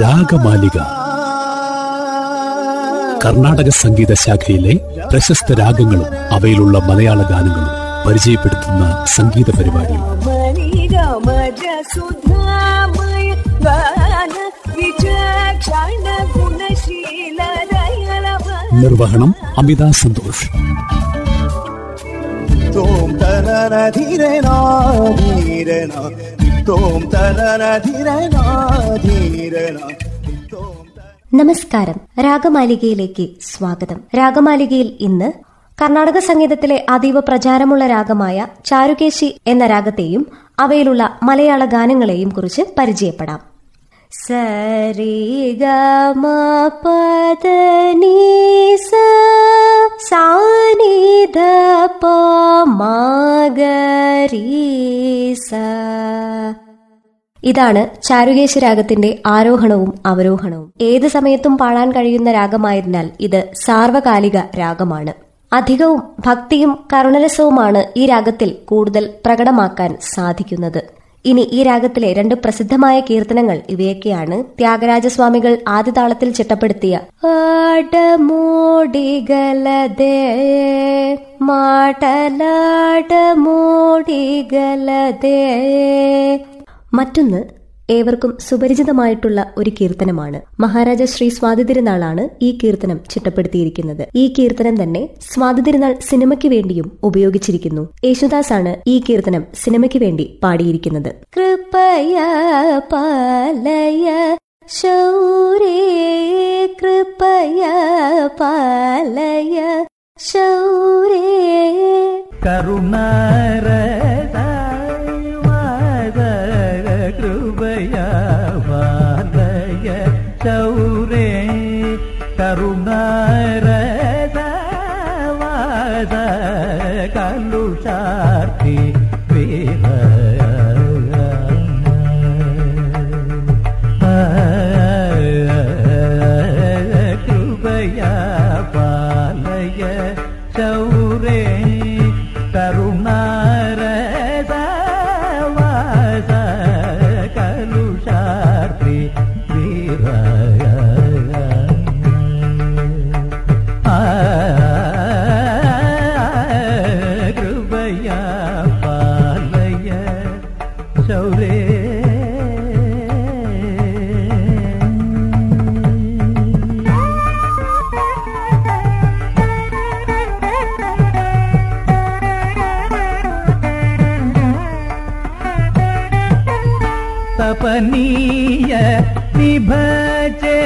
രാഗമാലിക. കർണാടക സംഗീത ശാഖയിലെ പ്രശസ്ത രാഗങ്ങളും അവയിലുള്ള മലയാള ഗാനങ്ങളും പരിചയപ്പെടുത്തുന്ന സംഗീത പരിപാടി. നിർവഹണം അമിത സന്തോഷ്. ധീരന ധീരന. തോം നമസ്കാരം. രാഗമാലികയിലേക്ക് സ്വാഗതം. രാഗമാലികയിൽ ഇന്ന് കർണാടക സംഗീതത്തിലെ അതീവ പ്രചാരമുള്ള രാഗമായ ചാരുകേശി എന്ന രാഗത്തെയും അവയിലുള്ള മലയാള ഗാനങ്ങളെയും കുറിച്ച് പരിചയപ്പെടാം. സരി പ ഇതാണ് ചാരുകേശ രാഗത്തിന്റെ ആരോഹണവും അവരോഹണവും. ഏത് സമയത്തും പാടാൻ കഴിയുന്ന രാഗമായതിനാൽ ഇത് സാർവകാലിക രാഗമാണ്. അധികവും ഭക്തിയും കരുണരസവുമാണ് ഈ രാഗത്തിൽ കൂടുതൽ പ്രകടമാക്കാൻ സാധിക്കുന്നത്. ഇനി ഈ രാഗത്തിലെ രണ്ട് പ്രസിദ്ധമായ കീർത്തനങ്ങൾ ഇവയൊക്കെയാണ് ത്യാഗരാജസ്വാമികൾ ആദ്യതാളത്തിൽ ചിട്ടപ്പെടുത്തിയ മറ്റൊന്ന് ഏവർക്കും സുപരിചിതമായിട്ടുള്ള ഒരു കീർത്തനമാണ്. മഹാരാജ ശ്രീ സ്വാതി തിരുനാളാണ് ഈ കീർത്തനം ചിട്ടപ്പെടുത്തിയിരിക്കുന്നത്. ഈ കീർത്തനം തന്നെ സ്വാതി തിരുനാൾ സിനിമയ്ക്ക് വേണ്ടിയും ഉപയോഗിച്ചിരിക്കുന്നു. യേശുദാസ് ആണ് ഈ കീർത്തനം സിനിമയ്ക്ക് വേണ്ടി പാടിയിരിക്കുന്നത്. കൃപയ പാലയ ശൗരേ കൃപയ പാലയ ശൗരേ. കരുണാരൂപയ वालय शौरे करुणार कल्पनीय विभजे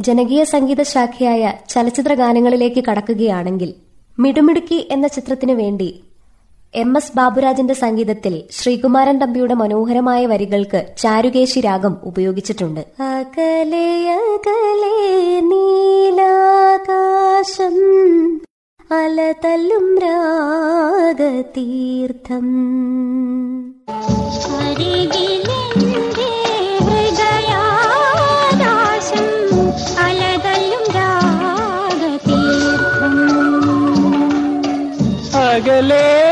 ജനകീയ സംഗീത ശാഖയായ ചലച്ചിത്ര ഗാനങ്ങളിലേക്ക് കടക്കുകയാണെങ്കിൽ മിടുമിടുക്കി എന്ന ചിത്രത്തിനു വേണ്ടി എം എസ് ബാബുരാജിന്റെ സംഗീതത്തിൽ ശ്രീകുമാരൻ തമ്പിയുടെ മനോഹരമായ വരികൾക്ക് ചാരുകേശി രാഗം ഉപയോഗിച്ചിട്ടുണ്ട്. അകലെ അകലെ നീലാകാശം അലതല്ലും രാഗതീർത്ഥം. അകലെ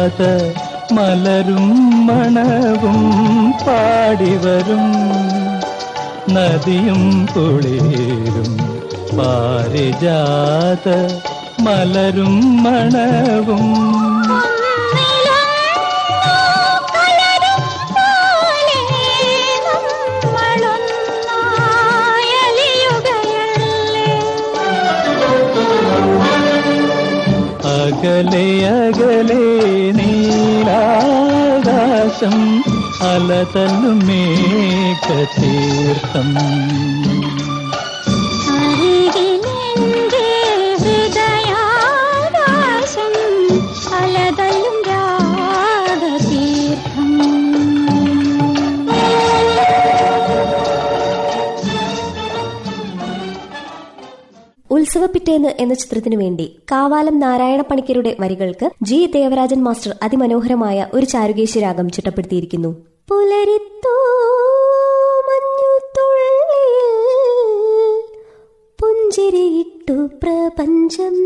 പാരിജാത മലരും മണവും പാടിവരും. നദിയും പുളീരും പാരിജാത മലരും മണവും അകലെ അകലെ നീലാകാശം അലതല്ലും ഉത്സവപ്പിറ്റേന്ന് എന്ന ചിത്രത്തിനു വേണ്ടി കാവാലം നാരായണ പണിക്കരുടെ വരികൾക്ക് ജി. ദേവരാജൻ മാസ്റ്റർ അതിമനോഹരമായ ഒരു ചാരുകേശി രാഗം ചിട്ടപ്പെടുത്തിയിരിക്കുന്നു. പുലരിത്തോ പുഞ്ചിരിയിട്ടു പ്രപഞ്ചം.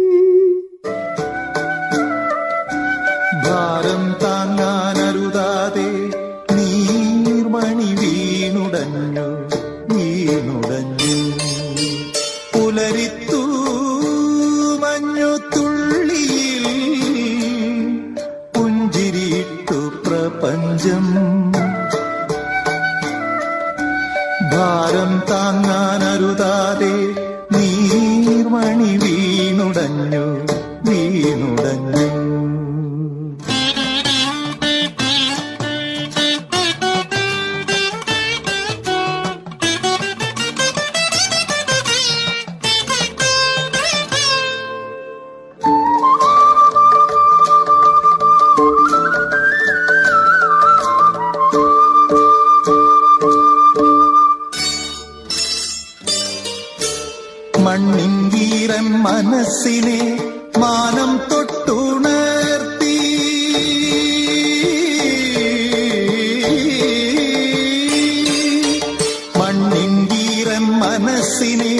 அரசினே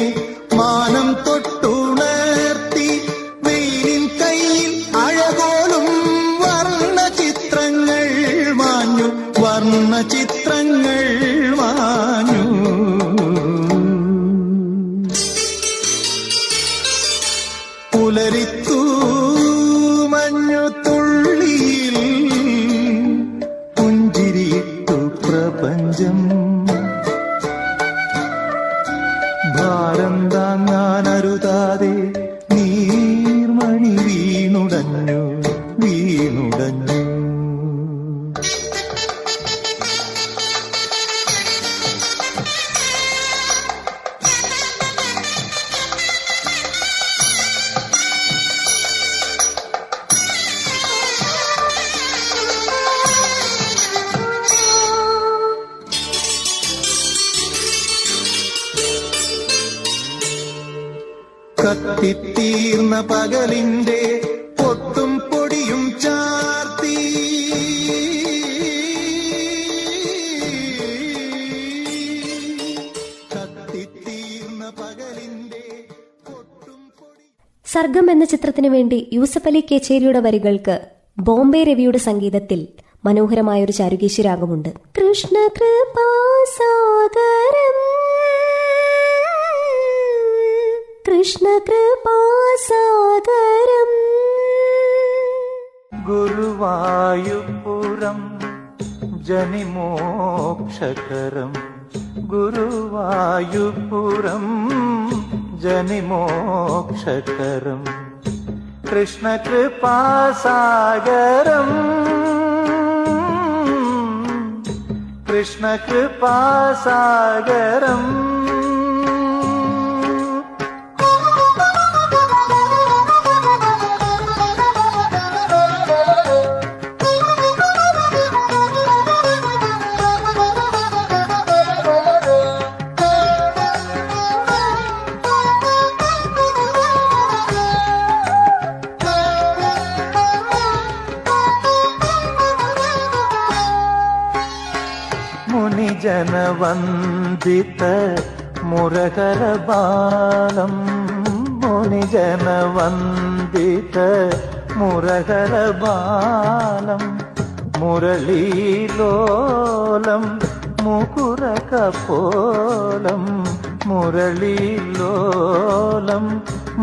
மானம் தொட்டு ഞാൻ സർഗം എന്ന ചിത്രത്തിനു വേണ്ടി യൂസഫ് അലി കേച്ചേരിയുടെ വരികൾക്ക് ബോംബെ രവിയുടെ സംഗീതത്തിൽ മനോഹരമായ ഒരു ചാരുകേശി രാഗമുണ്ട് കൃഷ്ണ കൃപാസാഗരം കൃഷ്ണ കൃപാസാഗരം ഗുരുവായുപുരം ജനിമോക്ഷകരം ഗുരുവായുപുരം जनिमोक्षकरम् कृष्णकृपासागरम् कृष्णकृपासागरम् कृष्णकृ வந்தித்த முரகர பாலம் முனிஜன வந்தித்த முரகர பாலம் முரளீலோலம் முகுர கபோலம் முரளீலோலம்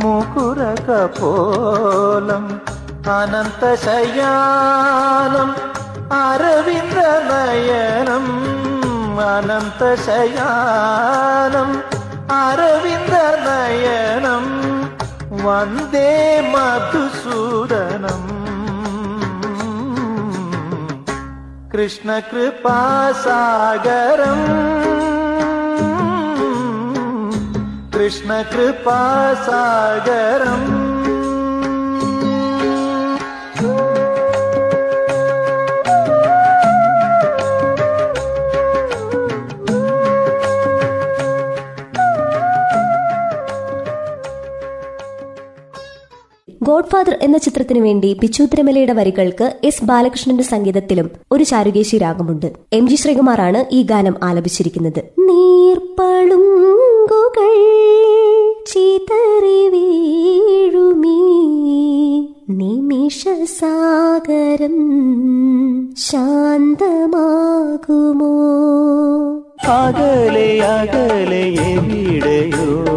முகுர கபோலம் அனந்த சயானம் அரவிந்த நயனம். അനന്തശയാനം അരവിന്ദനയനം അരവിന്ദ നയനം വന്ദേ മധുസൂദനം. കൃഷ്ണകൃപാസാഗരം കൃഷ്ണകൃപാസാഗരം ഗോഡ്ഫാദർ എന്ന ചിത്രത്തിനു വേണ്ടി പിച്ചൂത്തിരമലയുടെ വരികൾക്ക് എസ് ബാലകൃഷ്ണന്റെ സംഗീതത്തിലും ഒരു ചാരുകേശി രാഗമുണ്ട്. M G. ശ്രീകുമാറാണ് ഈ ഗാനം ആലപിച്ചിരിക്കുന്നത്. നീർപ്പളുങ്കുകൾ ചിതറി നിമിഷസാഗരം ശാന്തമാകുമോ? അകലെ അകലെ എവിടെയോ.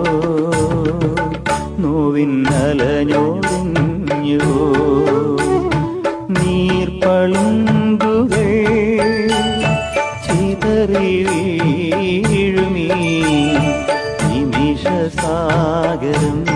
നോവിന്നലഞ്ഞോടിഞ്ഞോ നീർപ്പളുങ്കുകൾ ചിതറി വീഴുമീ നിമിഷസാഗരം ശാന്തമാകുമോ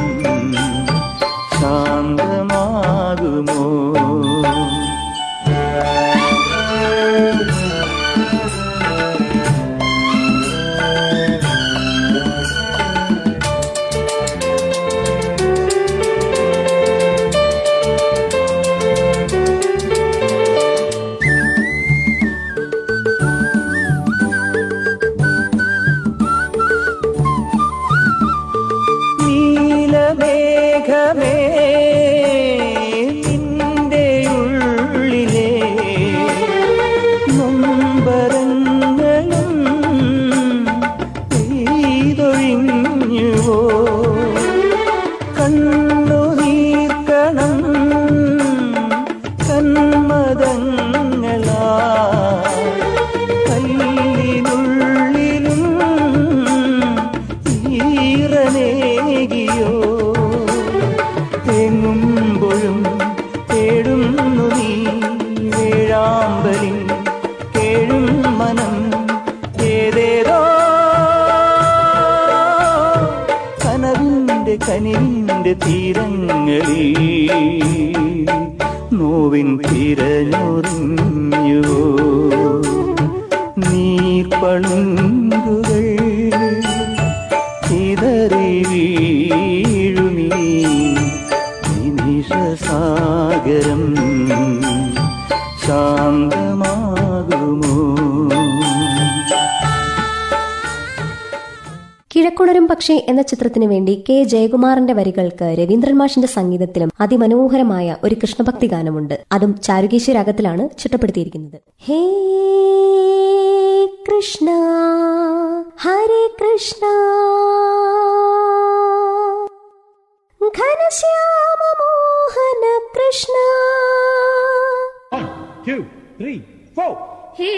പക്ഷേ എന്ന ചിത്രത്തിനു വേണ്ടി കെ. ജയകുമാറിന്റെ വരികൾക്ക് രവീന്ദ്രൻ മാഷിന്റെ സംഗീതത്തിലും അതിമനോഹരമായ ഒരു കൃഷ്ണഭക്തി ഗാനമുണ്ട്. അതും ചാരുകേശി രാഗത്തിലാണ് ചിട്ടപ്പെടുത്തിയിരിക്കുന്നത്. ഹേ കൃഷ്ണ ഹരേ കൃഷ്ണ. ഘനശ്യാമ മോഹന കൃഷ്ണ. Two, three, four. ഹേ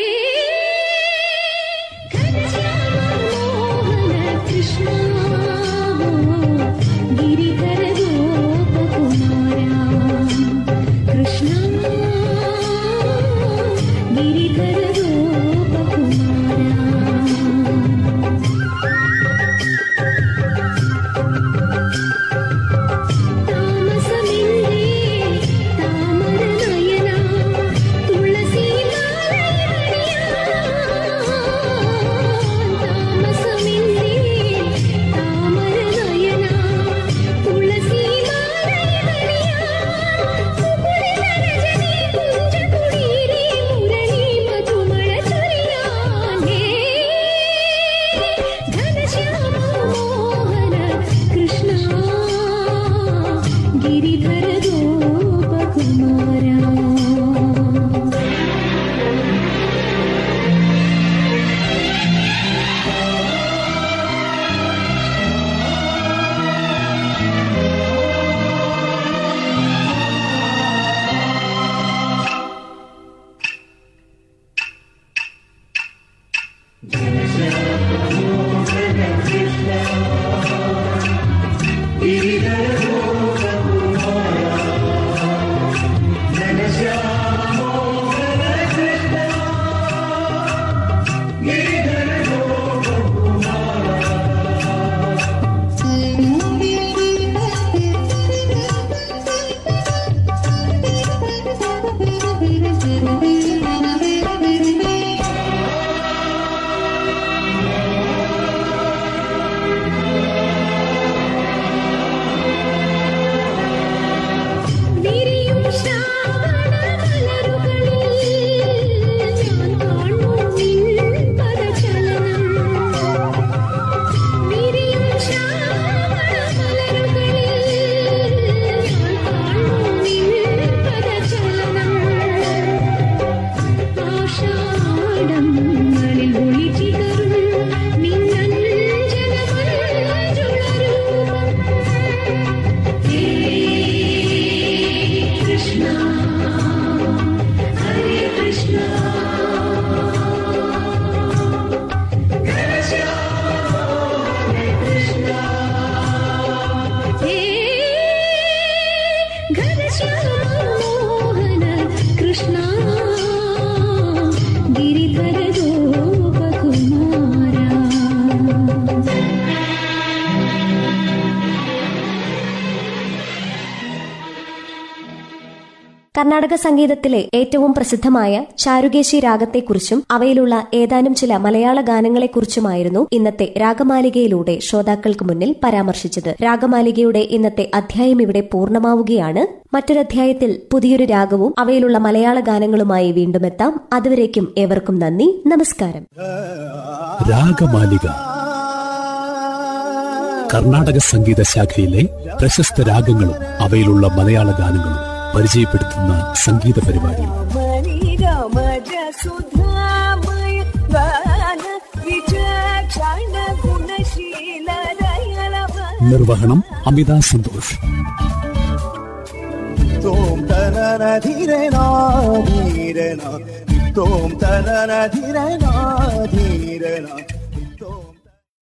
കർണാടക സംഗീതത്തിലെ ഏറ്റവും പ്രസിദ്ധമായ ചാരുകേശി രാഗത്തെക്കുറിച്ചും അവയിലുള്ള ഏതാനും ചില മലയാള ഗാനങ്ങളെക്കുറിച്ചുമായിരുന്നു ഇന്നത്തെ രാഗമാലികയിലൂടെ ശ്രോതാക്കൾക്ക് മുന്നിൽ പരാമർശിച്ചത്. രാഗമാലികയുടെ ഇന്നത്തെ അധ്യായം ഇവിടെ പൂർണമാവുകയാണ്. മറ്റൊരധ്യായത്തിൽ പുതിയൊരു രാഗവും അവയിലുള്ള മലയാള ഗാനങ്ങളുമായി വീണ്ടും എത്താം അതുവരേക്കും ഏവർക്കും നന്ദി. നമസ്കാരം. രാഗമാലിക. കർണാടക സംഗീത ശാഖയിലെ പ്രശസ്ത രാഗങ്ങളും അവയിലുള്ള മലയാള ഗാനങ്ങളും. പരിചയപ്പെടുത്തുന്ന സംഗീത പരിപാടി. നിർവഹണം അമിത സന്തോഷ്. ധീരനാ ധീരനാ ധീരനാ